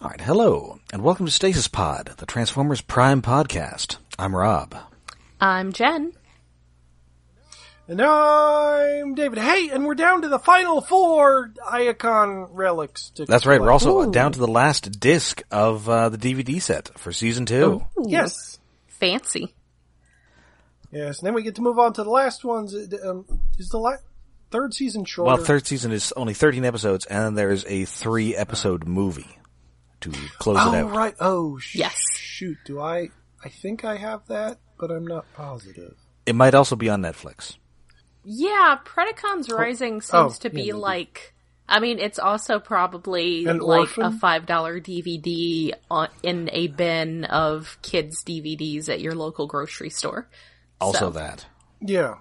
All right, hello, and welcome to Stasis Pod, the Transformers Prime podcast. I'm Rob. I'm Jen. And I'm David. Hey, and we're down to the final four Iacon relics. To That's right. We're collect. also down to the last disc of uh, the DVD set for season two. Ooh, Yes. Fancy. Yes, and then we get to move on to the last ones. Um, is the la- third season shorter? Well, third season is only 13 episodes, and then there's a three episode movie to close oh, it out. right. Oh, sh- Yes. Shoot, do I? I think I have that, but I'm not positive. It might also be on Netflix. Yeah, Predacons oh. Rising oh, seems Oh, to be yeah, like. I mean, it's also probably An like orphan? a five dollar DVD on, in a bin of kids DVDs at your local grocery store. Also So- that. Yeah.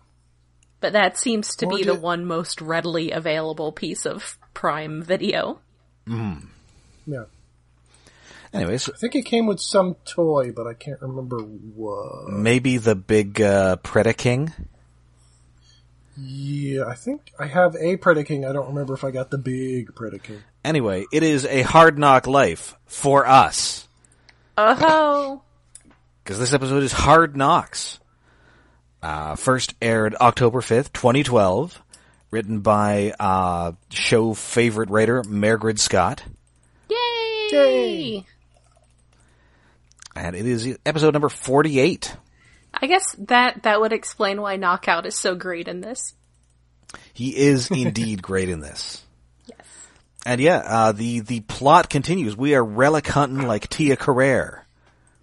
But that seems to Or be the did- one most readily available piece of Prime Video. Mm-hmm. Yeah. Anyways, I think it came with some toy, but I can't remember what. maybe the big uh, Predaking. Yeah, I think I have a Predaking. I don't remember if I got the big Predaking. Anyway, it is a hard knock life for us. Uh oh, because this episode is Hard Knocks. Uh, first aired October 5th, 2012, written by uh, show favorite writer Margaret Scott, yay! Yay. And it is episode number 48. I guess that that would explain why Knockout is so great in this. He is indeed great in this. Yes. And yeah, uh, the, the plot continues. We are relic hunting like Tia Carrere.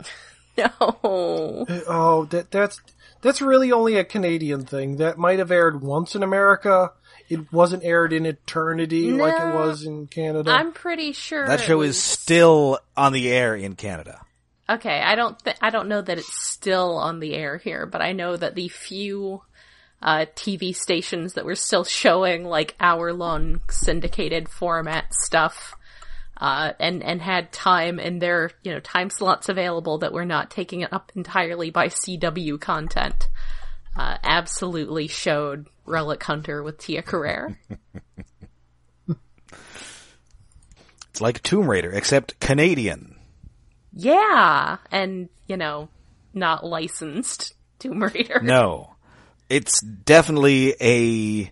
No. Oh, that that's that's really only a Canadian thing. That might have aired once in America. It wasn't aired in eternity like it was in Canada. I'm pretty sure That show was- is still on the air in Canada. Okay. I don't. Th- I don't know that it's still on the air here, but I know that the few uh, TV stations that were still showing like hour-long syndicated format stuff, uh, and and had time in their you know time slots available that were not taking it up entirely by CW content. Uh, absolutely showed Relic Hunter with Tia Carrere. It's like Tomb Raider, except Canadian. Yeah, and you know, not licensed Tomb Raider. No. It's definitely a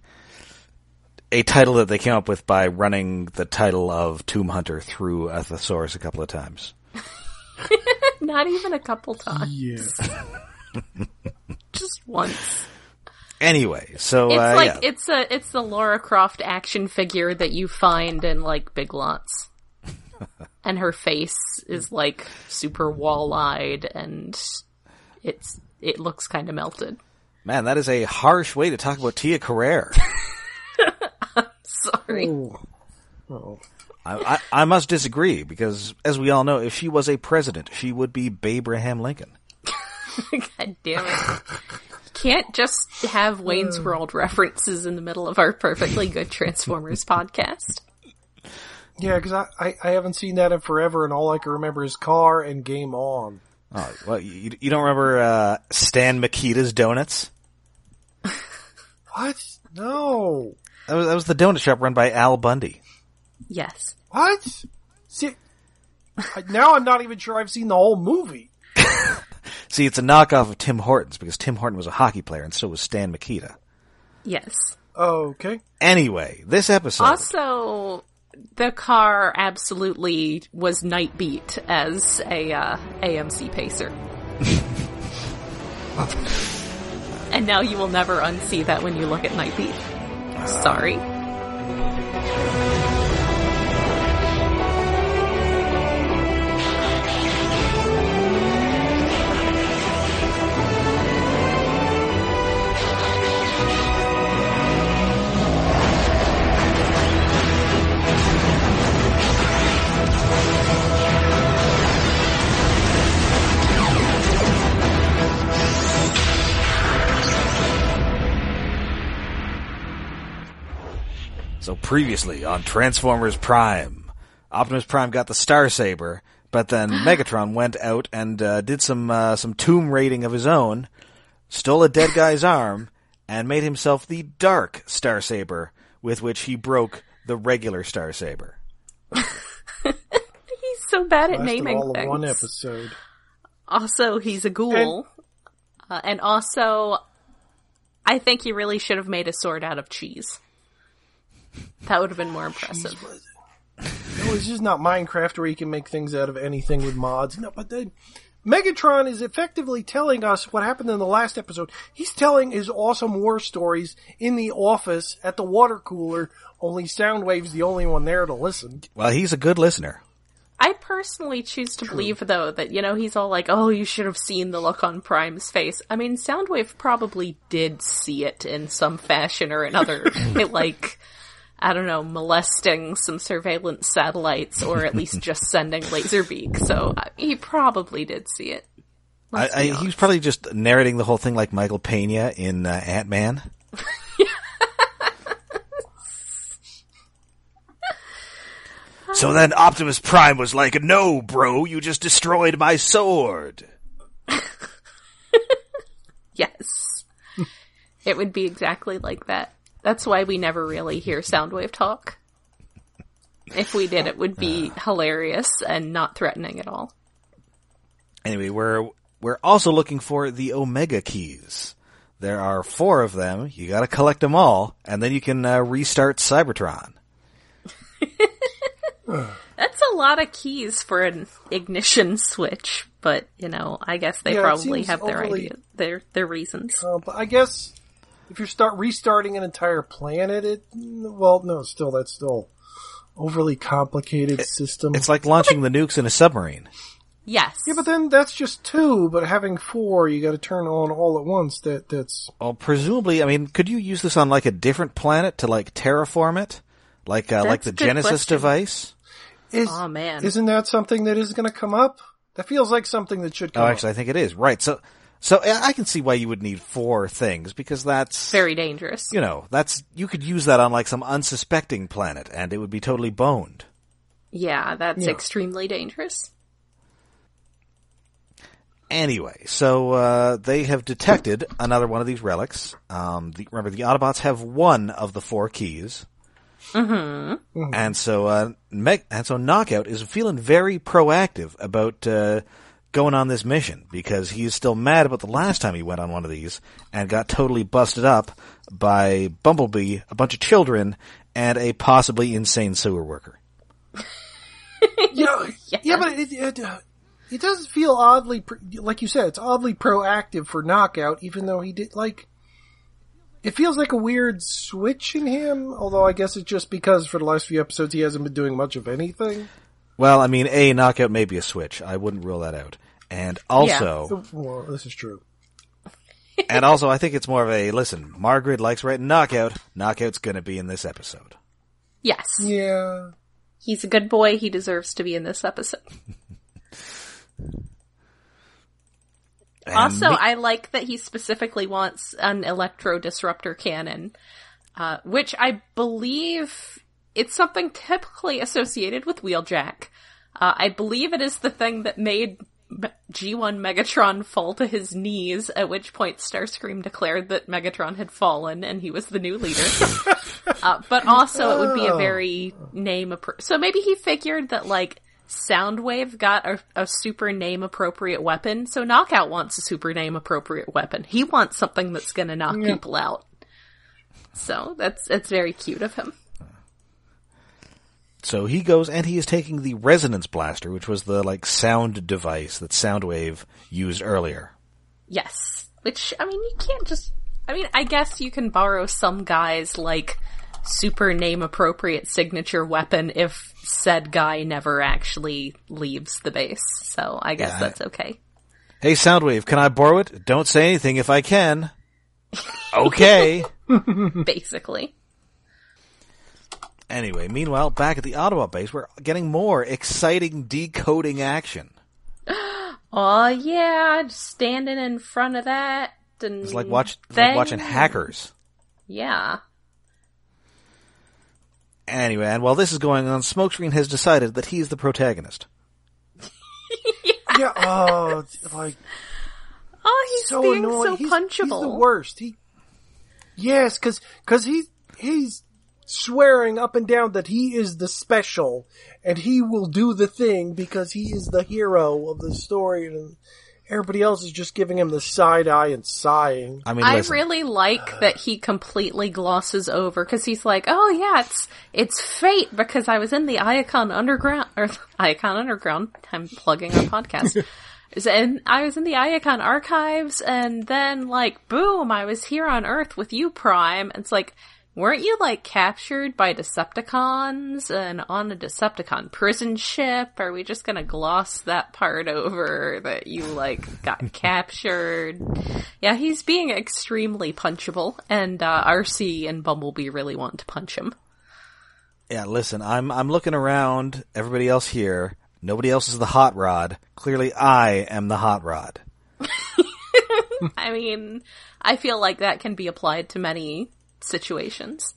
a title that they came up with by running the title of Tomb Hunter through a thesaurus a couple of times. Not even a couple times. yeah. Just once. Anyway, so It's uh, like yeah. it's a it's the Laura Croft action figure that you find in like Big Lots. And her face is like super wall-eyed and it's it looks kind of melted. man, that is a harsh way to talk about Tia Carrere. Sorry. Oh. Oh. I, I, I must disagree because, as we all know, if she was a president, she would be Abraham Lincoln. God damn it. Can't just have Wayne's World references in the middle of our perfectly good Transformers podcast. Yeah, because I, I, I haven't seen that in forever, and all I can remember is Car and Game On. Oh, well, you, you don't remember uh, Stan Mikita's Donuts? What? No. That was, that was the donut shop run by Al Bundy. Yes. What? See, now I'm not even sure I've seen the whole movie. See, it's a knockoff of Tim Hortons because Tim Horton was a hockey player and so was Stan Mikita. Yes. Okay. Anyway, this episode. Also, the car absolutely was Nightbeat as a uh, AMC pacer. and now you will never unsee that when you look at Nightbeat. Sorry. So previously on Transformers Prime, Optimus Prime got the Star Saber, but then Megatron went out and uh, did some uh, some tomb raiding of his own, stole a dead guy's arm, and made himself the Dark Star Saber, with which he broke the regular Star Saber. He's so bad at Lasted naming all of things. one episode. Also, he's a ghoul. uh, and also, I think he really should have made a sword out of cheese. That would have been more impressive. No, it's just not Minecraft where you can make things out of anything with mods. No, but then Megatron is effectively telling us what happened in the last episode. He's telling his awesome war stories in the office at the water cooler. Only Soundwave's the only one there to listen. Well, he's a good listener. I personally choose to believe, though, that, you know, he's all like, oh, you should have seen the look on Prime's face. I mean, Soundwave probably did see it in some fashion or another. like, I don't know, molesting some surveillance satellites or at least just sending Laserbeak. So uh, he probably did see it. I, I, he was probably just narrating the whole thing like Michael Pena in uh, Ant Man. so then Optimus Prime was like, "No, bro, you just destroyed my sword." Yes. it would be exactly like that. That's why we never really hear Soundwave talk. If we did, it would be hilarious and not threatening at all. Anyway, we're we're also looking for the Omega keys. There are four of them. You got to collect them all, and then you can uh, restart Cybertron. That's a lot of keys for an ignition switch, but you know, I guess they Yeah, probably have their overly- idea, their their reasons. Uh, but I guess if you start restarting an entire planet, it well, no, still that's still overly complicated system. It's like launching the nukes in a submarine. Yes. yeah, but then that's just two. But having four, you got to turn on all at once. That that's Well, presumably, I mean, could you use this on like a different planet to like terraform it, like uh, like the Genesis question. device? is. oh man. Isn't that something that is going to come up? That feels like something that should come Oh, up. actually, I think it is right. So, so I I can see why you would need four things because that's Very dangerous. you know that's you could use that on like some unsuspecting planet and it would be totally boned. Yeah, that's Yeah. extremely dangerous. Anyway, so uh, they have detected another one of these relics. Um, the, remember, the Autobots have one of the four keys, mm-hmm. and so uh, Meg- and so Knockout is feeling very proactive about uh, going on this mission because he's still mad about the last time he went on one of these and got totally busted up by Bumblebee, a bunch of children, and a possibly insane sewer worker. you know, yeah, but it, it, it does feel oddly, like you said, it's oddly proactive for Knockout, even though he did like. It feels like a weird switch in him, although I guess it's just because for the last few episodes he hasn't been doing much of anything. Well, I mean, a knockout may be a switch. I wouldn't rule that out. And also, Well, this is true. and also, I think it's more of a listen. Margaret likes writing knockout. Knockout's going to be in this episode. Yes. Yeah. He's a good boy. He deserves to be in this episode. And also, me- I like that he specifically wants an electro disruptor cannon, uh, which I believe it's something typically associated with Wheeljack. Uh, I believe it is the thing that made G1 Megatron fall to his knees, at which point Starscream declared that Megatron had fallen and he was the new leader. uh, but also, it would be a very name appro- So maybe he figured that, like, Soundwave got a, a super name appropriate weapon, so Knockout wants a super name appropriate weapon. He wants something that's gonna knock people out. So that's it's very cute of him. So he goes and he is taking the resonance blaster, which was the like sound device that Soundwave used earlier. Yes. Which I mean you can't just I mean, I guess you can borrow some guy's like super name appropriate signature weapon if said guy never actually leaves the base. So I guess Yeah, that's okay. Hey, Soundwave, can I borrow it? Don't say anything if I can. Okay. Basically. Anyway, meanwhile, back at the Ottawa base, we're getting more exciting decoding action. Oh yeah, just standing in front of that and It's like watch it's like watching hackers. Yeah. Anyway, and while this is going on, Smokescreen has decided that he's the protagonist. Yeah. Oh, it's like Oh, he's so being annoying. so he's, punchable. He's the worst. He. Yes, because because he he's swearing up and down that he is the special and he will do the thing because he is the hero of the story and everybody else is just giving him the side eye and sighing. I mean, I really like that he completely glosses over because he's like, "Oh yeah, it's it's fate because I was in the Icon Underground or Iacon Underground. I'm plugging our podcast." And I was in the Iacon archives, and then like, boom, I was here on Earth with you, Prime. It's like, weren't you like captured by Decepticons and on a Decepticon prison ship? Are we just gonna gloss that part over that you like got captured? Yeah, he's being extremely punchable, and uh, Arcee and Bumblebee really want to punch him. yeah, listen, I'm I'm looking around. Everybody else here, nobody else is the hot rod. Clearly, I am the hot rod. I mean, I feel like that can be applied to many situations.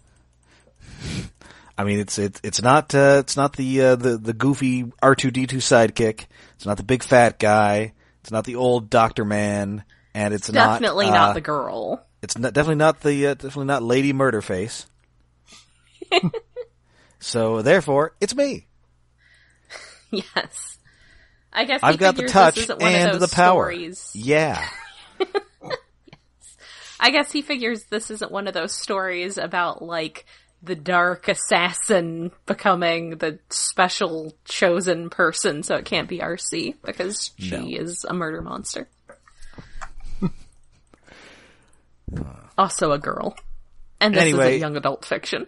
I mean, it's it's it's not uh, it's not the uh, the the goofy R two D two sidekick. It's not the big fat guy. It's not the old Doctor Man, and it's not Definitely not not uh, the girl. It's not, definitely not the uh, definitely not Lady Murderface. so therefore, it's me. Yes. I guess I've got the touch this isn't one of and the power. stories. Yeah. I guess he figures this isn't one of those stories about like the dark assassin becoming the special chosen person, so it can't be Arcee because she No. is a murder monster. also a girl. And this Anyway. isn't young adult fiction.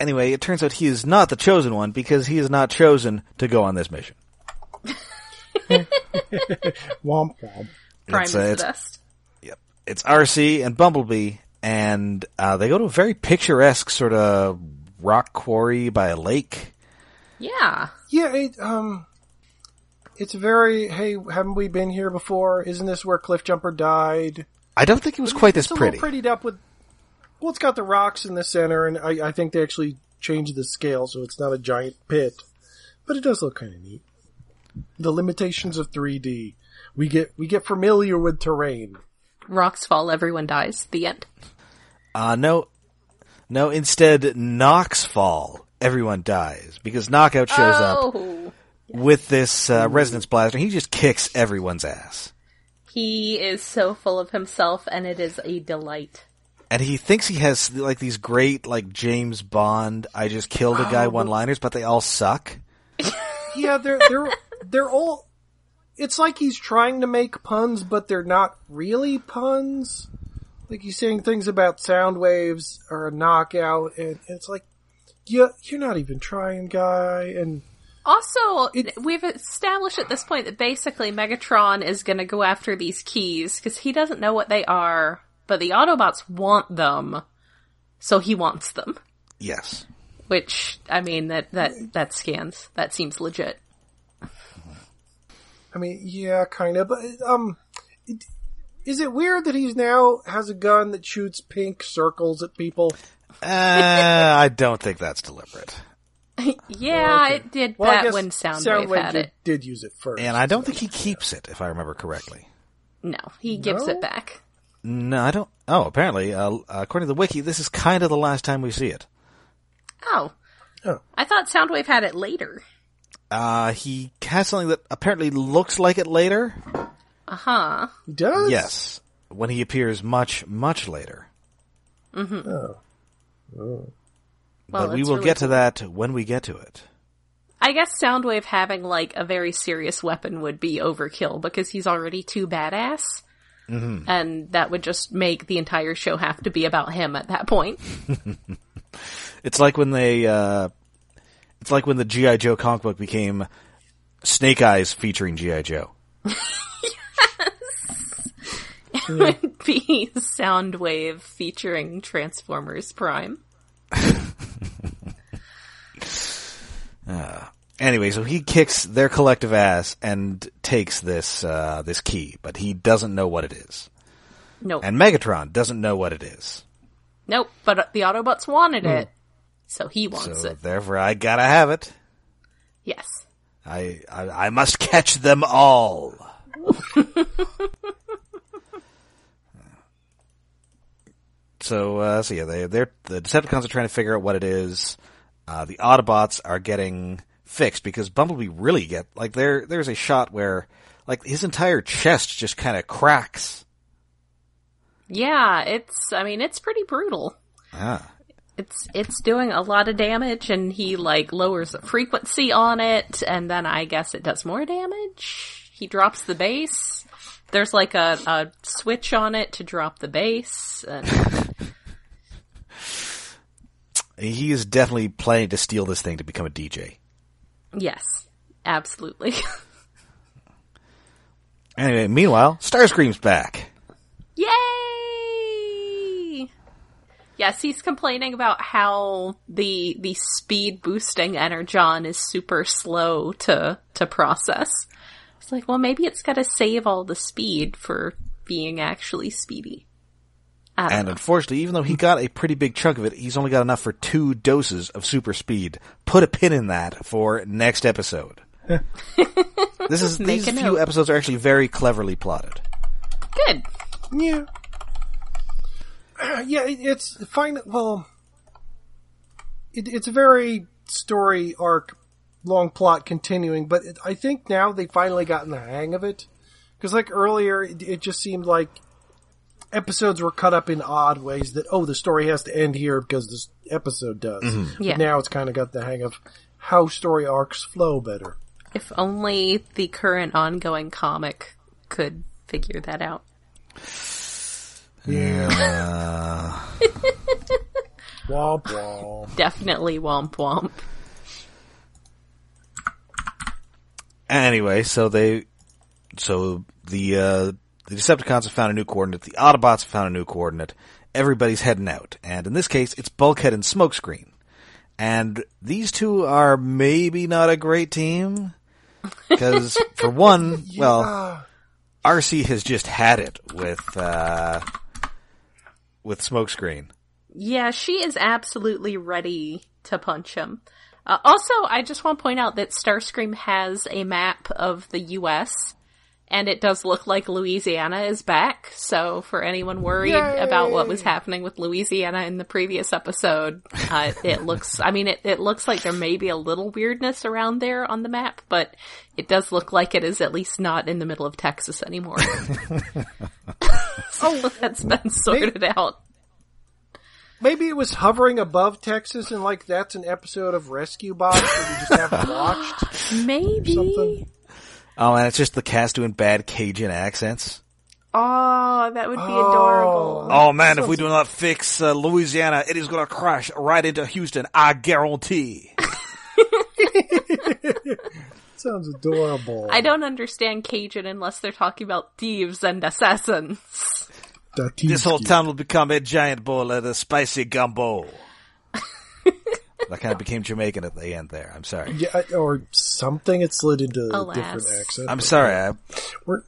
Anyway, it turns out he is not the chosen one because he is not chosen to go on this mission. Womp womp. Prime It's, is uh, the best. Yep. It's Arcee and Bumblebee, and uh, they go to a very picturesque sort of rock quarry by a lake. Yeah. Yeah, it, um, it's very, hey, haven't we been here before? Isn't this where Cliffjumper died? I don't think it was quite this pretty. it's a pretty. little prettied up with, well, it's got the rocks in the center, and I, I think they actually changed the scale, so it's not a giant pit. But it does look kind of neat. The limitations of 3D. We get, we get familiar with terrain. Rocks fall, everyone dies. The end. Uh, no, no. Instead, Knocks fall. Everyone dies because Knockout shows up oh. with this uh, resonance blaster. He just kicks everyone's ass, He is so full of himself, and it is a delight. and he thinks he has like these great like James Bond. I just killed a guy Oh, one liners, but they all suck. Yeah, they're, they're, they're all, it's like he's trying to make puns, but they're not really puns. Like he's saying things about sound waves or a knockout, and it's like, yeah, you're not even trying, guy. And Also, It- we've established at this point that basically Megatron is going to go after these keys because he doesn't know what they are, but the Autobots want them, so he wants them. Yes. Which, I mean, that that that scans. That seems legit. I mean, yeah, kind of, but um, it, is it weird that he's now has a gun that shoots pink circles at people? Uh, I don't think that's deliberate. Yeah, it did Well, that guess when Soundwave, had did, it. did use it first. And I don't think he keeps it, if I remember correctly. No, he gives No? it back. No, I don't. Oh, apparently, uh, according to the wiki, this is kind of the last time we see it. Oh. Oh. I thought Soundwave had it later. Uh, he has something that apparently looks like it later. Uh huh. He does. Yes, when he appears much, much later. Mm-hmm. Oh. Well, but we will really get to that when we get to it. I guess Soundwave having like a very serious weapon would be overkill because he's already too badass. Mm-hmm. And that would just make the entire show have to be about him at that point. It's like when they, uh, it's like when the GI Joe comic book became Snake Eyes featuring GI Joe. It would be Soundwave featuring Transformers Prime. Anyway, so he kicks their collective ass and takes this uh, this key, but he doesn't know what it is. Nope. And Megatron doesn't know what it is. nope. But the Autobots wanted it. So he wants So it. therefore, I gotta have it. Yes. I I, I must catch them all. So, uh, so yeah, they, they're, the Decepticons are trying to figure out what it is. Uh, the Autobots are getting fixed because Bumblebee really get, like there, there's a shot where, like his entire chest just kind of cracks. Yeah, it's, I mean, it's pretty brutal. Ah. It's, it's doing a lot of damage and he like lowers the frequency on it and then I guess it does more damage. He drops the base. There's like a, a switch on it to drop the base and He is definitely planning to steal this thing to become a DJ. yes, absolutely. Anyway, meanwhile, Starscream's back. Yay! Yes, he's complaining about how the the speed boosting energon is super slow to to process. It's like, well, maybe it's got to save all the speed for being actually speedy. And know. unfortunately, even though he got a pretty big chunk of it, he's only got enough for two doses of super speed. Put a pin in that for next episode. this is Make these few note. episodes are actually very cleverly plotted. Good. Yeah. Yeah, it, it's fine. Well, it, it's a very story arc, long plot continuing, but it, I think now they finally gotten the hang of it. Because like earlier, it, it just seemed like episodes were cut up in odd ways that, oh, the story has to end here because this episode does. Mm-hmm. Yeah. But now it's kind of got the hang of how story arcs flow better. If only the current ongoing comic could figure that out. Yeah. Womp womp. Definitely womp womp. anyway, so they, so the uh, the Decepticons have found a new coordinate. The Autobots have found a new coordinate. Everybody's heading out, and in this case, it's Bulkhead and Smokescreen. And these two are maybe not a great team because, for one, well, Ah, Arcee has just had it with uh, with Smokescreen. Yeah, she is absolutely ready to punch him. Uh, also, I just want to point out that Starscream has a map of the U.S. and it does look like Louisiana is back. So, for anyone worried Yay! about what was happening with Louisiana in the previous episode, uh, it looks. I mean, it, it looks like there may be a little weirdness around there on the map, but it does look like it is at least not in the middle of Texas anymore. oh, that's been sorted out. Maybe it was hovering above Texas, and like that's an episode of Rescue Bots that we just haven't watched. Maybe. Oh, and it's just the cast doing bad Cajun accents. Oh, that would be Oh. adorable. Oh man, if we do not fix uh, Louisiana, it is going to crash right into Houston. I guarantee. Sounds adorable. I don't understand Cajun unless they're talking about thieves and assassins. This whole town will become a giant bowl of the spicy gumbo. that kind of became Jamaican at the end there. I'm sorry. Yeah, or something. It slid into Alas. a different accent. I'm sorry. I, We're,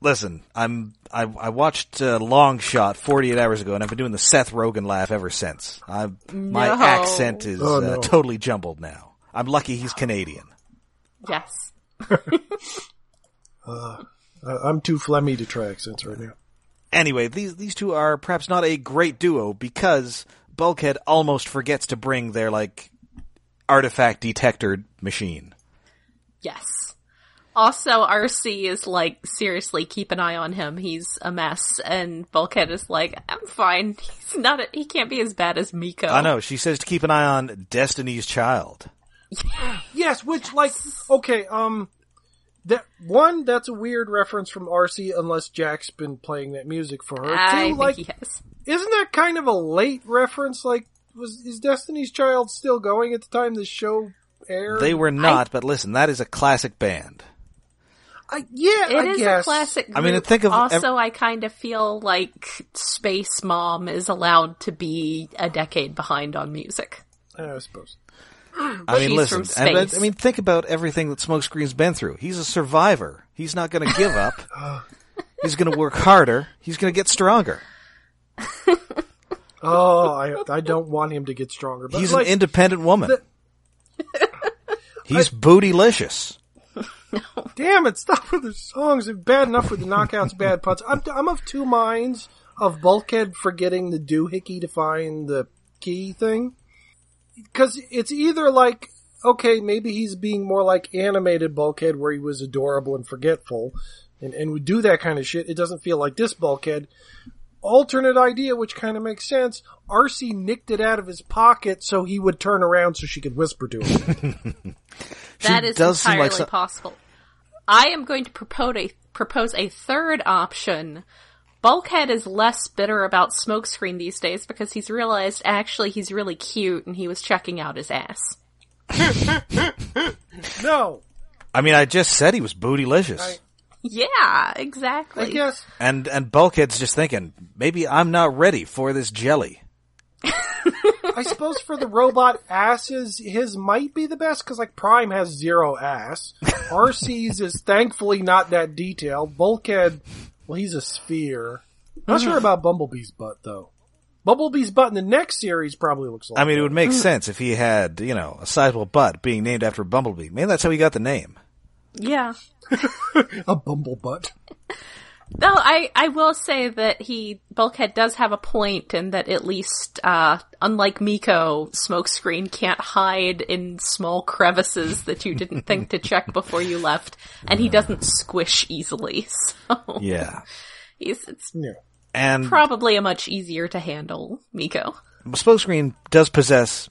listen, I'm I, I watched uh, Long Shot 48 hours ago, and I've been doing the Seth Rogen laugh ever since. I, my No. accent is Oh, uh, totally jumbled now. I'm lucky he's Canadian. Yes. uh, I'm too phlegmy to try accents right now. Anyway, these these two are perhaps not a great duo because Bulkhead almost forgets to bring their like artifact detector machine. Yes. Also, Arcee is like, seriously, keep an eye on him. He's a mess. And Bulkhead is like, I'm fine. He's not, a, he can't be as bad as Miko. I know she says to keep an eye on Destiny's Child. Yes, which like okay, um, that one that's a weird reference from Arcee unless Jack's been playing that music for her. I Two, think like, he has. isn't that kind of a late reference? Like, was is Destiny's Child still going at the time the show aired? They were not, but listen, that is a classic band. I, yeah, It I is guess. a classic. I mean, think of ev- Also, I kind of feel like Space Mom is allowed to be a decade behind on music. I suppose. I mean, listen. and- I mean, think about everything that Smokescreen's been through. He's a survivor. He's not going to give up. He's going to work harder. He's going to get stronger. Oh, I I don't want him to get stronger. But He's like, an independent woman. the- He's bootylicious. damn it! Stop with the songs. It's bad enough with the knockouts, bad putts. I'm I'm of two minds of Bulkhead forgetting the doohickey to find the key thing. Cause it's either like, okay, maybe he's being more like animated Bulkhead where he was adorable and forgetful and, and would do that kind of shit. It doesn't feel like this Bulkhead. Alternate idea, which kind of makes sense. Arcee nicked it out of his pocket so he would turn around so she could whisper to him. That is does entirely like so- possible. I am going to propose a propose a third option. Bulkhead is less bitter about Smokescreen these days because he's realized actually he's really cute and he was checking out his ass. no, I mean, I just said he was bootylicious. I- Yeah, exactly. I guess And and Bulkhead's just thinking, maybe I'm not ready for this jelly. I suppose for the robot asses, his might be the best because like Prime has zero ass. Arcee's is thankfully not that detailed. Bulkhead, well, he's a sphere. Not uh-huh. sure about Bumblebee's butt though. Bumblebee's butt in the next series probably looks like. I mean, it would make sense if he had, you know, a sizable butt being named after Bumblebee. Maybe that's how he got the name. Yeah. a bumble butt. Though I, I will say that he Bulkhead does have a point in that at least uh unlike Miko, Smokescreen can't hide in small crevices that you didn't think to check before you left, and he doesn't squish easily. So Yeah. he's it's Yeah. And probably a much easier to handle Miko. Smokescreen does possess,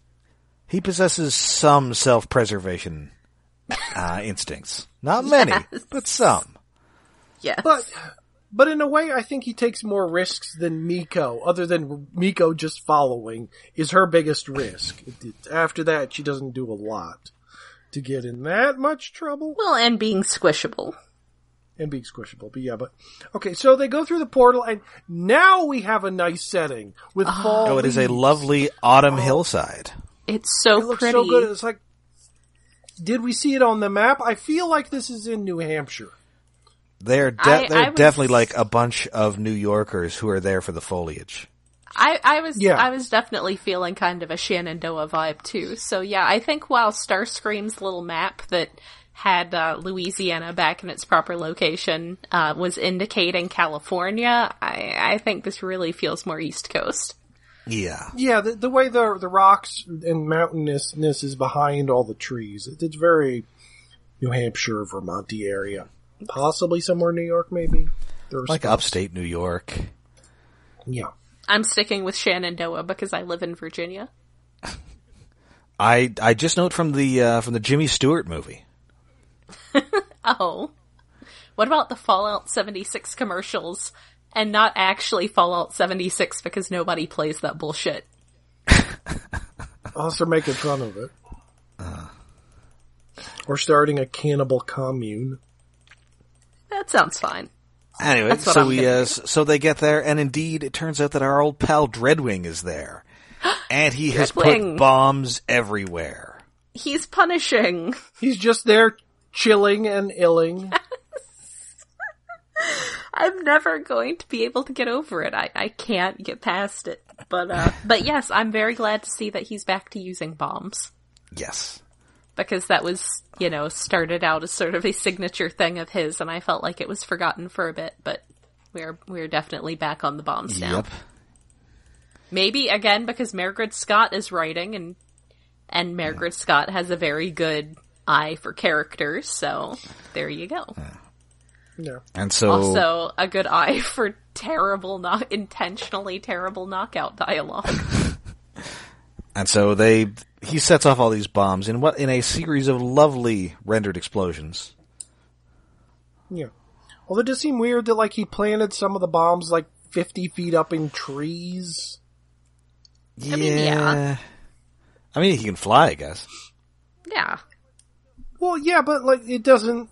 he possesses some self-preservation, uh, instincts. Not many, but some. Yes. But, but in a way, I think he takes more risks than Miko. Other than Miko just following is her biggest risk. It- it- After that, she doesn't do a lot to get in that much trouble. well, and being squishable. and being squishable. But yeah, but okay. So they go through the portal, and now we have a nice setting with oh. fall. Oh, it is a lovely autumn oh. hillside. It's so It looks pretty. so good. It's like, did we see it on the map? I feel like this is in New Hampshire. They're de- I- they're I was- definitely like a bunch of New Yorkers who are there for the foliage. I, I was Yeah. I was definitely feeling kind of a Shenandoah vibe too. So yeah, I think while Starscream's little map that had uh, Louisiana back in its proper location uh, was indicating California, I, I think this really feels more East Coast. Yeah. Yeah, the, the way the the rocks and mountainousness is behind all the trees. It, it's very New Hampshire, Vermonty area. Possibly somewhere in New York, maybe. There's Like upstate New York. Yeah. I'm sticking with Shenandoah because I live in Virginia. I I just note from the uh, from the Jimmy Stewart movie. Oh. What about the Fallout 76 commercials and not actually Fallout 76 because nobody plays that bullshit? also they're making fun of it. or starting a cannibal commune. That sounds fine. Anyway, That's so I'm we uh, so they get there, and indeed, it turns out that our old pal Dreadwing is there, and he has put Dreadwing. bombs everywhere. He's punishing. He's just there chilling and illing. I'm never going to be able to get over it. I, I can't get past it. But uh but yes, I'm very glad to see that he's back to using bombs. Yes. Because that was, you know, started out as sort of a signature thing of his and I felt like it was forgotten for a bit, but we're we're definitely back on the bombs now. Yep. Maybe again because Margaret Scott is writing and and Margaret Scott has a very good eye for characters, so there you go. Yeah. And so Also, a good eye for terrible, not intentionally terrible knockout dialogue. and so they he sets off all these bombs in what in a series of lovely rendered explosions. Yeah. Well, it does seem weird that like he planted some of the bombs like 50 feet up in trees. Yeah. mean, yeah. I mean, he can fly, I guess. yeah. Well, yeah, but like it doesn't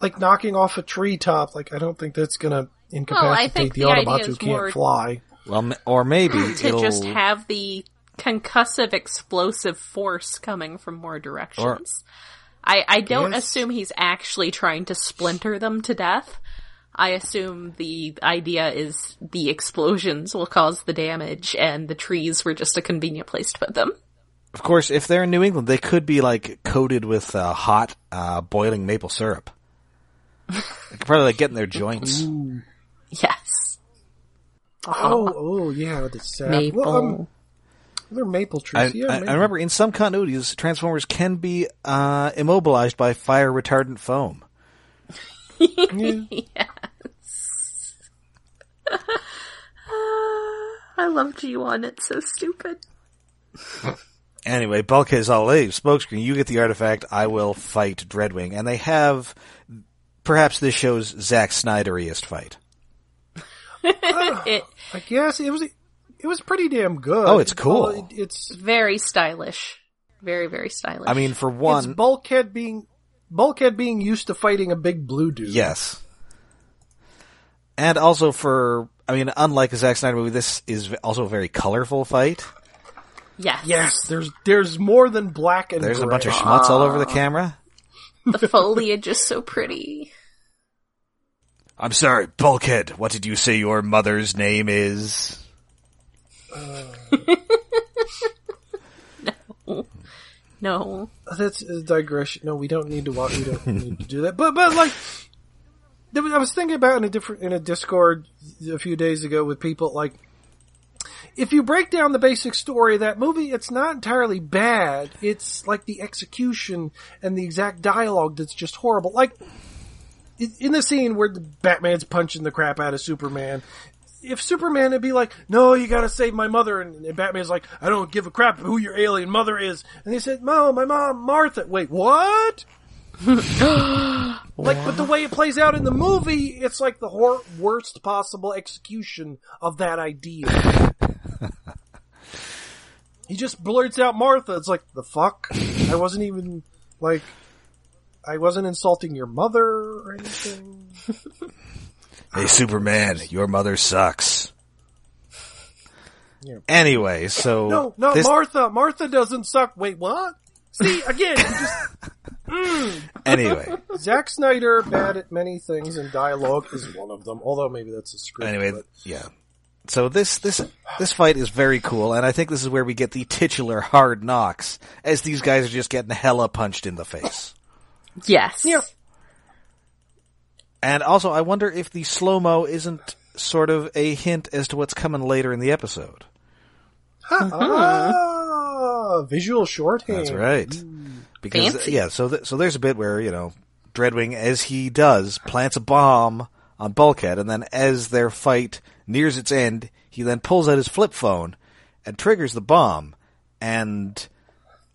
like knocking off a treetop. Like I don't think that's gonna incapacitate think the the idea Autobots who is can't fly. Well, or maybe To it'll just have the concussive explosive force coming from more directions. I, I don't Yes. assume he's actually trying to splinter them to death. I assume the idea is the explosions will cause the damage and the trees were just a convenient place to put them. Of course, if they're in New England, they could be like coated with uh, hot, uh, boiling maple syrup. They could probably like get in their joints. Yes. Oh, oh yeah, with the sap. Maple. Well, um, they're maple trees. I, yeah, I, maybe. I remember in some continuities, Transformers can be uh, immobilized by fire retardant foam. Yeah. I love G1. It's so stupid. Anyway, Bulkhead is all, hey, smokescreen, you get the artifact, I will fight Dreadwing. And they have perhaps this show's Zack Snyderiest fight. It I guess it was. It was pretty damn good. Oh, it's cool. Well, it- it's very stylish. Very, very stylish. I mean, for it's one, bulkhead being bulkhead being used to fighting a big blue dude. yes. And also for, I mean, unlike a Zack Snyder movie, this is also a very colorful fight. yes. Yes, there's there's more than black and There's a bunch of schmutz all over the ah. camera. The foliage is so pretty. I'm sorry, Bulkhead, what did you say your mother's name is? No. No. That's a digression. No, we don't need to watch. We don't need to do that. But but like, I was thinking about in a different in a Discord a few days ago with people like, if you break down the basic story of that movie, it's not entirely bad. It's like the execution and the exact dialogue that's just horrible. Like in the scene where Batman's punching the crap out of Superman. If Superman would be like, no, you gotta save my mother, and, and Batman's like, I don't give a crap who your alien mother is, and they said, no, my mom, Martha. Wait, what? like, but the way it plays out in the movie, it's like the hor- worst possible execution of that idea. he just blurts out Martha. It's like, the fuck? I wasn't even, like, I wasn't insulting your mother or anything. Hey, Superman, your mother sucks. Yeah. Anyway, so No, no, this- Martha. Martha doesn't suck. Wait, what? See, again, you just, mm. anyway, Zack Snyder, bad at many things, and dialogue is one of them. Although maybe that's a script. anyway, but- yeah. So this this this fight is very cool, and I think this is where we get the titular hard knocks, as these guys are just getting hella punched in the face. Yes. Yeah. And also, I wonder if the slow mo isn't sort of a hint as to what's coming later in the episode. ah, visual shorthand. That's right. Because Fancy. yeah, so th- so there's a bit where you know Dreadwing, as he does, plants a bomb on Bulkhead, and then as their fight nears its end, he then pulls out his flip phone and triggers the bomb, and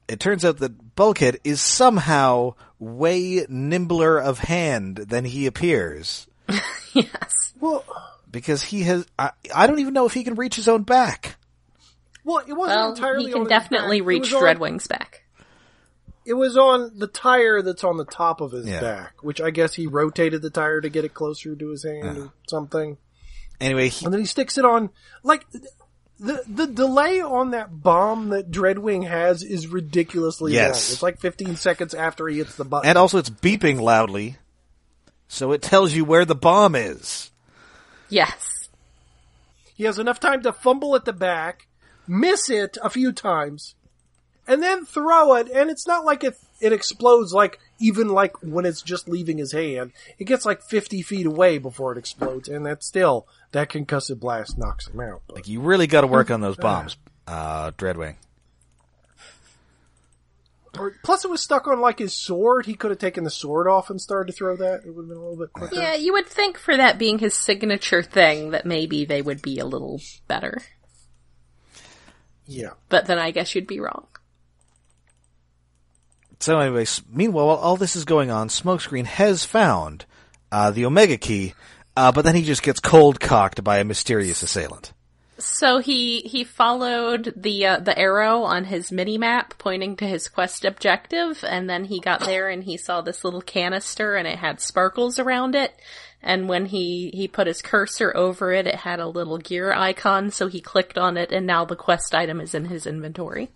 it turns out that Bulkhead is somehow way nimbler of hand than he appears Yes. Well, because he has. I, I don't even know if he can reach his own back. well, it wasn't Well, entirely. he on can his definitely back. Reach was on- Dreadwing's back. It was on the tire that's on the top of his Yeah. back, which I guess he rotated the tire to get it closer to his hand or something. Anyway, he, And then he sticks it on, like, the, the delay on that bomb that Dreadwing has is ridiculously Yes. long. It's like 15 seconds after he hits the button. and also it's beeping loudly, so it tells you where the bomb is. Yes. he has enough time to fumble at the back, miss it a few times, and then throw it, and it's not like it, it explodes like, even like when it's just leaving his hand. It gets like 50 feet away before it explodes, and that's still, that concussive blast knocks him out. But. Like you really got to work on those bombs, uh, Dreadwing. Or, plus, it was stuck on like his sword. He could have taken the sword off and started to throw that. It would have been a little bit quicker. Yeah, you would think for that being his signature thing that maybe they would be a little better. Yeah. But then I guess you'd be wrong. So anyway, s- meanwhile, while all this is going on, Smokescreen has found uh, the Omega Key, uh, but then he just gets cold cocked by a mysterious assailant. So he he followed the uh, the arrow on his mini map pointing to his quest objective, and then he got there and he saw this little canister and it had sparkles around it. And when he he put his cursor over it, it had a little gear icon. So he clicked on it, and now the quest item is in his inventory.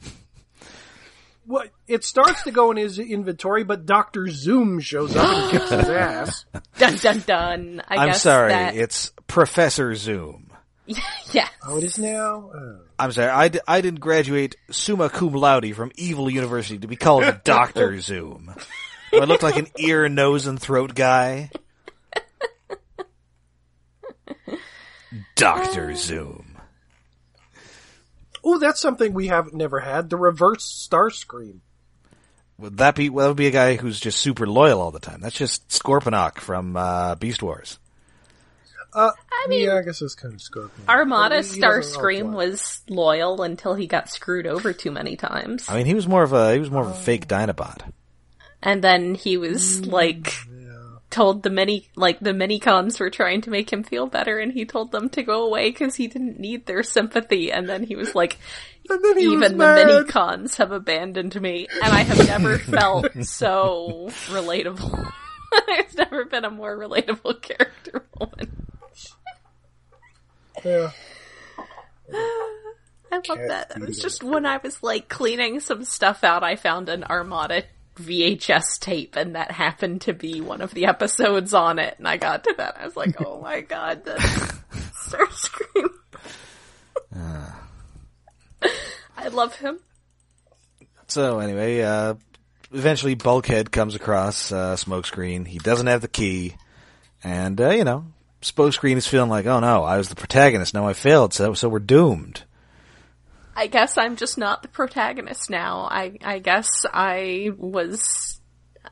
Well, it starts to go in his inventory, but Doctor Zoom shows up and kicks his ass. Dun dun dun! I I'm guess sorry, that- it's Professor Zoom. yeah. Oh, it is now. Oh. I'm sorry, I, d- I didn't graduate summa cum laude from Evil University to be called Doctor Zoom. Do I look like an ear, nose, and throat guy? Doctor Zoom. Oh, that's something we haven't never had. The reverse Starscream. Would that be? Well, that would be a guy who's just super loyal all the time. That's just Scorponok from uh, Beast Wars. Uh, I mean, yeah, I guess it's kind of Scorpion. Armada But he- he Starscream was loyal until he got screwed over too many times. I mean, he was more of a he was more of a fake Dinobot. And then he was like told the many like the Mini-Cons were trying to make him feel better and he told them to go away because he didn't need their sympathy and then he was like And then he was even the many cons have abandoned me and I have never felt so relatable. There's never been a more relatable character moment. Yeah. I love Cat that. It was just when I was like cleaning some stuff out, I found an Armada VHS tape, and that happened to be one of the episodes on it. And I got to that, I was like, "Oh my god, that's Starscream!" I love him. So anyway, uh, eventually Bulkhead comes across uh, Smokescreen. He doesn't have the key, and uh, you know, Smokescreen is feeling like, oh no, I was the protagonist. Now I failed, so so we're doomed. I guess I'm just not the protagonist now. I I guess I was,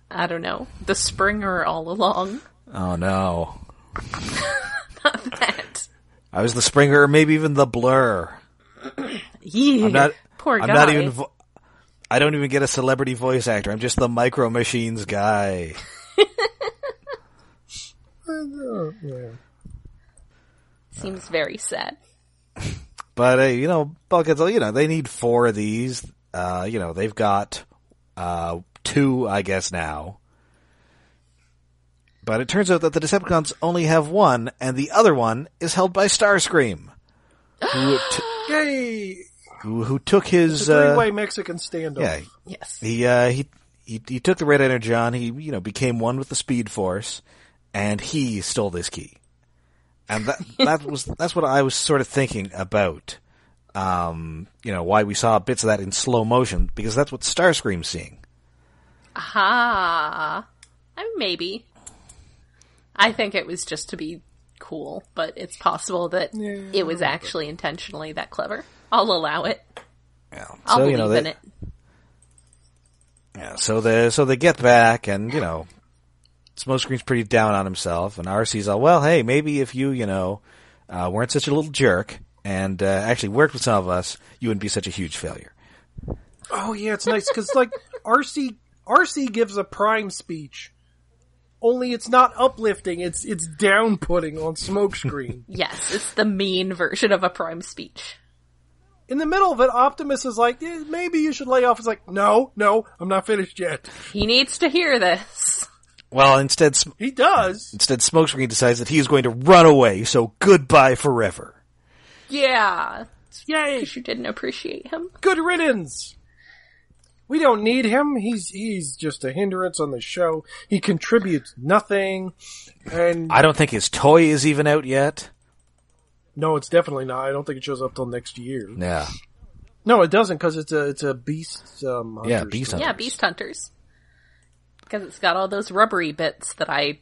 I don't know, the Springer all along. Oh no, Not that. I was the Springer, or maybe even the Blurr. Yeah. I'm not. Poor I'm guy. not even. Vo- I don't even get a celebrity voice actor. I'm just the Micro Machines guy. Seems very sad. But uh, you know, Bulkhead's. You know, they need four of these. Uh, you know, they've got uh, two, I guess now. But it turns out that the Decepticons only have one, and the other one is held by Starscream, who, t- Yay! who who took his The uh, three-way Mexican standoff. yeah Yes. he uh, he he he took the Red Energon. He you know became one with the Speed Force, and he stole this key. And that that was that's what I was sort of thinking about. Um, you know why we saw bits of that in slow motion because that's what Starscream's seeing. Aha. I mean, maybe. I think it was just to be cool, but it's possible that it was actually intentionally that clever. I'll allow it. Yeah. I'll so believe you know in they, it. yeah. So they so they get back, and you know, Smokescreen's pretty down on himself, and Arcee's all well. Hey, maybe if you you know uh, weren't such a little jerk and uh, actually worked with some of us, you wouldn't be such a huge failure. Oh yeah, it's nice because like Arcee Arcee gives a prime speech, only it's not uplifting. It's it's down putting on smokescreen. Yes, it's the mean version of a prime speech. In the middle of it, Optimus is like, "Eh, maybe you should lay off. It's like, no, no, I'm not finished yet. He needs to hear this. Well, instead, Sm- He does. instead, Smokescreen decides that he is going to run away. So goodbye forever. Yeah. Yay! Because you didn't appreciate him. Good riddance. We don't need him. He's he's just a hindrance on the show. He contributes nothing. And I don't think his toy is even out yet. no, it's definitely not. I don't think it shows up till next year. Yeah, No, it doesn't because it's a it's a beast. Um, Yeah, Beast toy. Yeah, Beast Hunters. Because it's got all those rubbery bits that I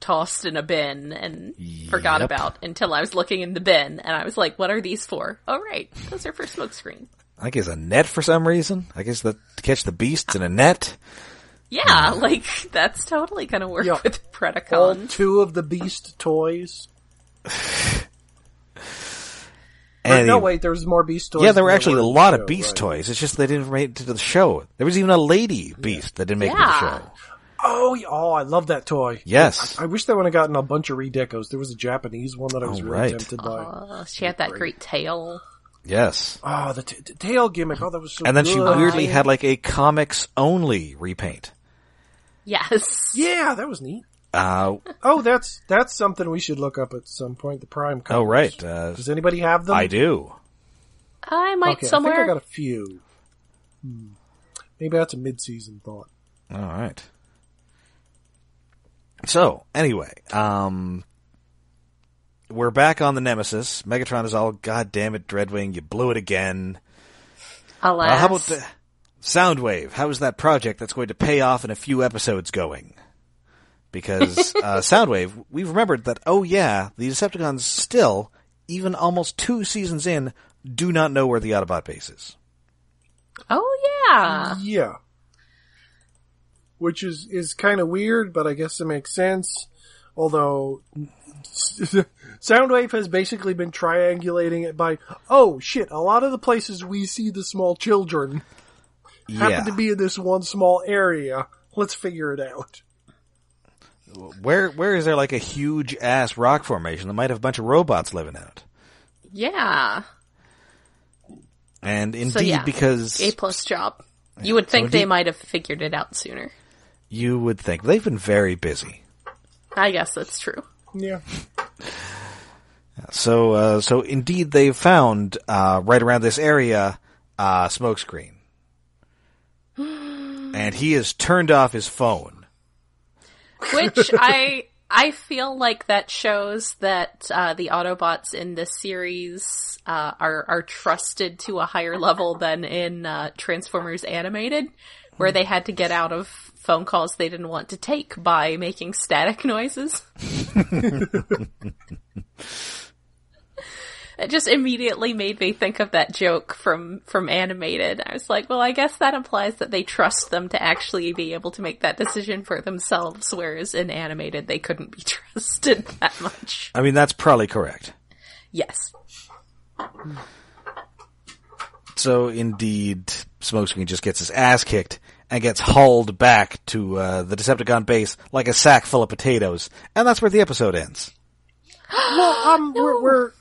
tossed in a bin and forgot about until I was looking in the bin and I was like, what are these for? Oh right, those are for smokescreen. I guess a net for some reason. I guess that to catch the beasts in a net. Yeah, hmm. like that's totally gonna work Yeah. with All Predacon. two of the beast toys. Or, Anyway. no, wait, there's more beast toys. Yeah, there were actually a lot show, of Beast right. toys. It's just they didn't make it to the show. There was even a lady Beast that didn't make it to the show. Oh, yeah, oh, I love that toy. Yes. I wish they would have gotten a bunch of redecos. There was a Japanese one that I was Oh, really right. tempted by. Uh, she had that great tail. Yes. Oh, the t- t- tail gimmick. Oh, that was so And then she weirdly had like a comics only repaint. Yes. Yeah, that was neat. Uh, Oh, that's that's something we should look up at some point. The Prime. Covers. oh right. Uh, Does anybody have them? I do. I might Okay, I somewhere. think I got a few. Hmm. Maybe that's a mid-season thought. All right. So anyway, um, we're back on the Nemesis. Megatron is all, God damn it, Dreadwing, you blew it again. Alas. Uh, how about the Soundwave? How is that project that's going to pay off in a few episodes going? Because uh, Soundwave, we've remembered that. Oh yeah, the Decepticons still even almost two seasons in, do not know where the Autobot base is. Oh yeah. Yeah. Which is, is kind of weird, but I guess it makes sense. Although, Soundwave has basically been triangulating it by, oh shit, a lot of the places we see the small children Yeah. happen to be in this one small area. Let's figure it out. Where where is there like a huge ass rock formation that might have a bunch of robots living in it? Yeah. And indeed, So, yeah. because A plus job. You would think So they might have figured it out sooner. you would think they've been very busy. I guess that's true. Yeah. So uh, so indeed, they found uh, right around this area uh, smokescreen, and he has turned off his phone. Which I I feel like that shows that uh, the Autobots in this series uh, are are trusted to a higher level than in uh, Transformers Animated, where they had to get out of phone calls they didn't want to take by making static noises. It just immediately made me think of that joke from from animated. I was like, well, I guess that implies that they trust them to actually be able to make that decision for themselves, whereas in animated they couldn't be trusted that much. I mean, that's probably correct. Yes. So indeed, Smokescreen just gets his ass kicked and gets hauled back to uh, the Decepticon base like a sack full of potatoes, and that's where the episode ends. Well, um, we're, we're,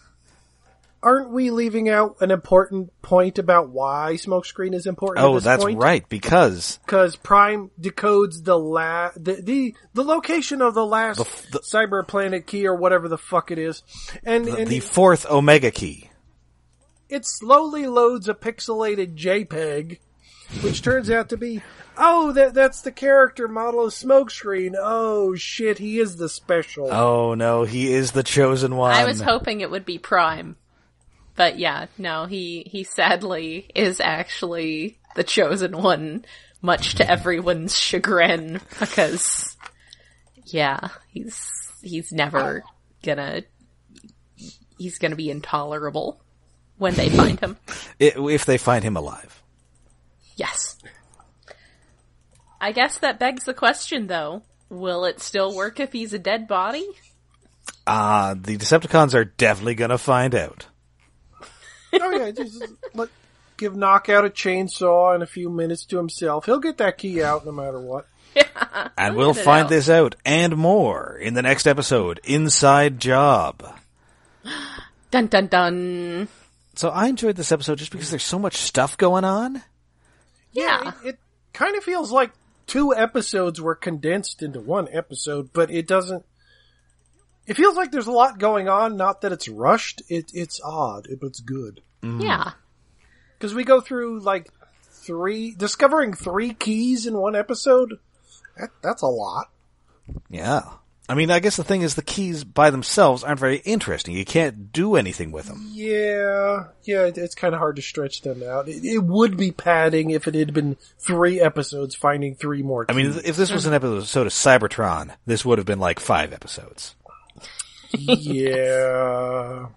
aren't we leaving out an important point about why Smokescreen is important? Oh, that's right, because Because Prime decodes the la the, the the location of the last f- the- cyber planet key or whatever the fuck it is, and, the, and the fourth Omega key. it slowly loads a pixelated JPEG, which turns out to be oh that that's the character model of Smokescreen. Oh shit, he is the special. Oh no, he is the chosen one. I was hoping it would be Prime. But yeah, no, he, he sadly is actually the chosen one, much to everyone's chagrin, because, yeah, he's, he's never gonna, he's gonna be intolerable when they find him. If they find him alive. Yes. I guess that begs the question though, will it still work if he's a dead body? Uh, the Decepticons are definitely gonna find out. Oh yeah, just let, give Knockout a chainsaw and a few minutes to himself. He'll get that key out no matter what. And we'll find out. this out and more in the next episode, Inside Job. Dun dun dun. So I enjoyed this episode just because there's so much stuff going on. Yeah. It, it kind of feels like two episodes were condensed into one episode, but it doesn't. It feels like there's a lot going on. Not that it's rushed. It it's odd, but it's good mm-hmm. Yeah. because we go through like three discovering three keys in one episode. That, that's a lot. Yeah. I mean, I guess the thing is the keys by themselves aren't very interesting. You can't do anything with them. Yeah, yeah, it, it's kind of hard to stretch them out. It, it would be padding if it had been three episodes finding three more. I mean, if this was an episode of Cybertron, this would have been like five episodes. Yeah.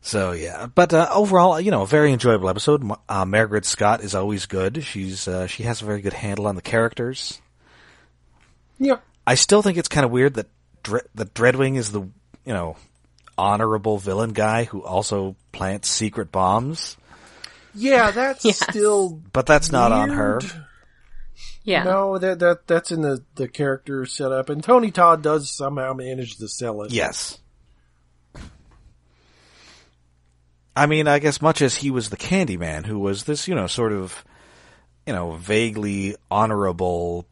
So yeah, but uh, overall, you know, a very enjoyable episode. Uh, Mairghread Scott is always good. She's uh, she has a very good handle on the characters. Yeah. I still think it's kind of weird that Dre- that Dreadwing is the you know honorable villain guy who also plants secret bombs, Yeah, that's Yes. still but that's not on her. Weird. Yeah. No, that that that's in the the character setup, and Tony Todd does somehow manage to sell it. Yes. I mean, I guess much as he was the Candyman, who was this, you know, sort of, you know, vaguely honorable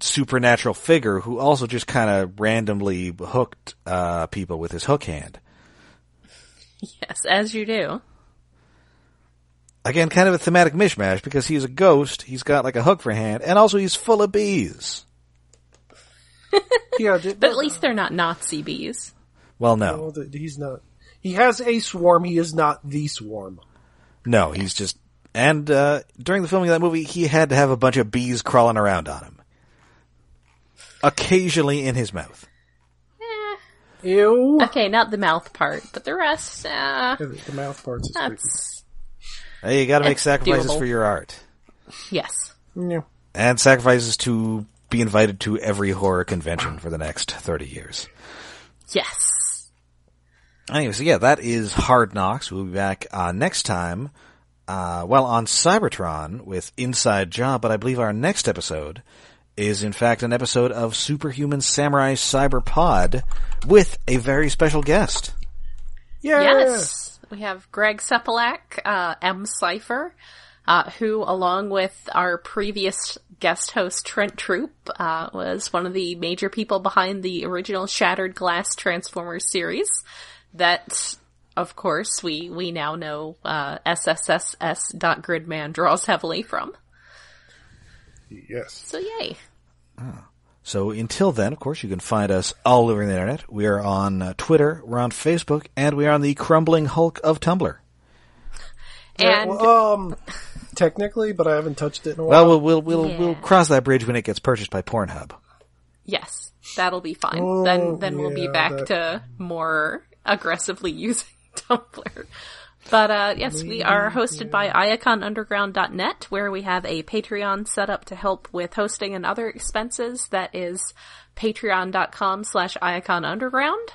supernatural figure who also just kind of randomly hooked uh, people with his hook hand. Yes, as you do. Again, kind of a thematic mishmash because he's a ghost, he's got like a hook for a hand, and also he's full of bees. yeah. th- But at least they're not Nazi bees. Well, no. no, that he's not. He has a swarm. He is not the swarm. No, he's just. And uh, during the filming of that movie, he had to have a bunch of bees crawling around on him. Occasionally in his mouth. Ew. Okay, not the mouth part, but the rest, uh, The, the mouth parts creepy. that's, Hey, you got to make It's sacrifices doable. for your art, yes. Yeah. and sacrifices to be invited to every horror convention for the next thirty years. Yes. Anyway, so yeah, that is Hard Knocks. We'll be back uh, next time. Uh, well, on Cybertron with Inside Job, but I believe our next episode is in fact an episode of Superhuman Samurai Cyber Pod with a very special guest. Yeah. Yes. We have Greg Sepelak, uh, M. Sipher, uh, who, along with our previous guest host, Trent Troop, uh, was one of the major people behind the original Shattered Glass Transformers series that, of course, we, we now know, uh, SSSS.Gridman draws heavily from. Yes. So yay. So until then, of course, you can find us all over the internet. We are on uh, Twitter, we're on Facebook, and we are on the crumbling hulk of Tumblr. And, well, um, technically, but I haven't touched it in a while. Well, we'll we'll we'll, Yeah. we'll cross that bridge when it gets purchased by Pornhub. yes, that'll be fine. Oh, then, then we'll be back that- to more aggressively using Tumblr. But uh, yes, we are hosted by iaconunderground.net, where we have a Patreon set up to help with hosting and other expenses. That is patreon.com slash iaconunderground.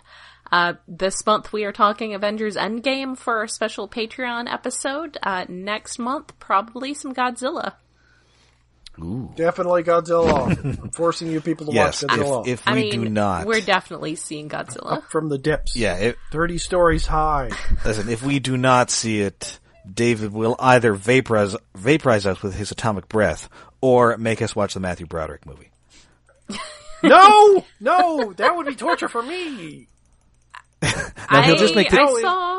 Uh, this month we are talking Avengers Endgame for our special Patreon episode. Uh, next month, probably some Godzilla. Definitely Godzilla. I'm forcing you people to Yes, watch Godzilla. if, if we I mean, do not, we're definitely seeing Godzilla. From the depths. yeah, if, 30 stories high. listen, if we do not see it, David will either vaporize vaporize us with his atomic breath, or make us watch the Matthew Broderick movie. No! No! That would be torture for me! No, he'll just make the- I saw.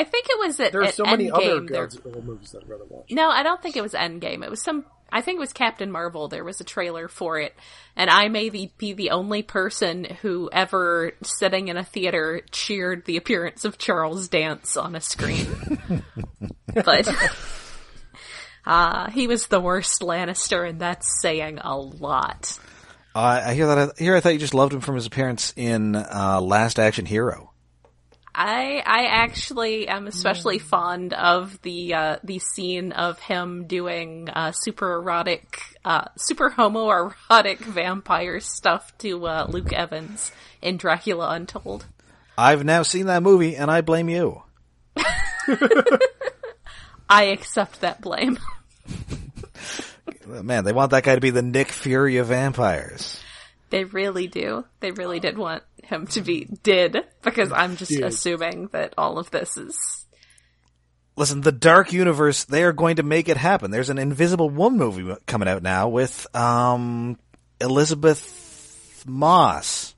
I think it was at, There are at so many other Endgame. there- Godzilla movies that I'd rather watch. No, I don't think it was Endgame. It was some. I think it was Captain Marvel. There was a trailer for it, and I may be, be the only person who ever, sitting in a theater, cheered the appearance of Charles Dance on a screen. but uh, he was the worst Lannister, and that's saying a lot. Uh, I hear that. I hear. I thought you just loved him from his appearance in uh, Last Action Hero. I I actually am especially fond of the uh, the scene of him doing uh, super erotic, uh, super homoerotic vampire stuff to uh, Luke Evans in Dracula Untold. I've now seen that movie, and I blame you. I accept that blame. Man, they want that guy to be the Nick Fury of vampires. They really do. They really did want him to be did because I'm just Did. assuming that all of this is Listen, the Dark Universe, they are going to make it happen. There's an Invisible Woman movie coming out now with, um, Elisabeth Moss.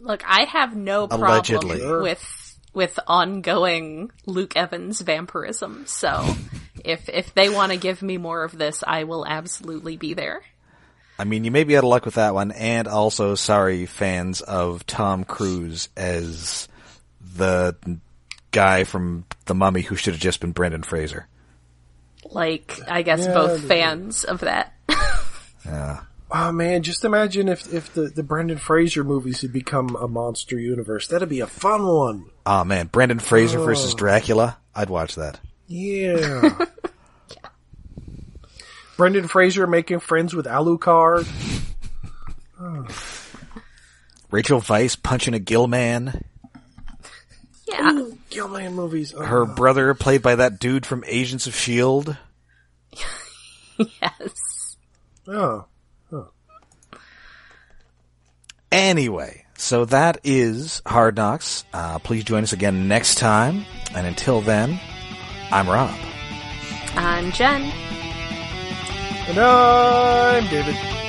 Look, I have no problem Allegedly. with with ongoing Luke Evans vampirism. So if if they want to give me more of this, I will absolutely be there. I mean, you may be out of luck with that one, and also, sorry, fans of Tom Cruise as the guy from The Mummy who should have just been Brendan Fraser. Like I guess Yeah, both fans of that. Yeah. Oh man, just imagine if, if the, the Brendan Fraser movies had become a monster universe. That'd be a fun one. Ah, oh man, Brendan Fraser Oh. versus Dracula. I'd watch that. Yeah. Brendan Fraser making friends with Alucard. Rachel Weisz punching a gill man. Yeah. Gilman movies. Oh. Her brother, played by that dude from Agents of S.H.I.E.L.D. Yes. Oh. Anyway, so that is Hard Knocks. Uh, please join us again next time. And until then, I'm Rob. I'm Jen. And I'm David.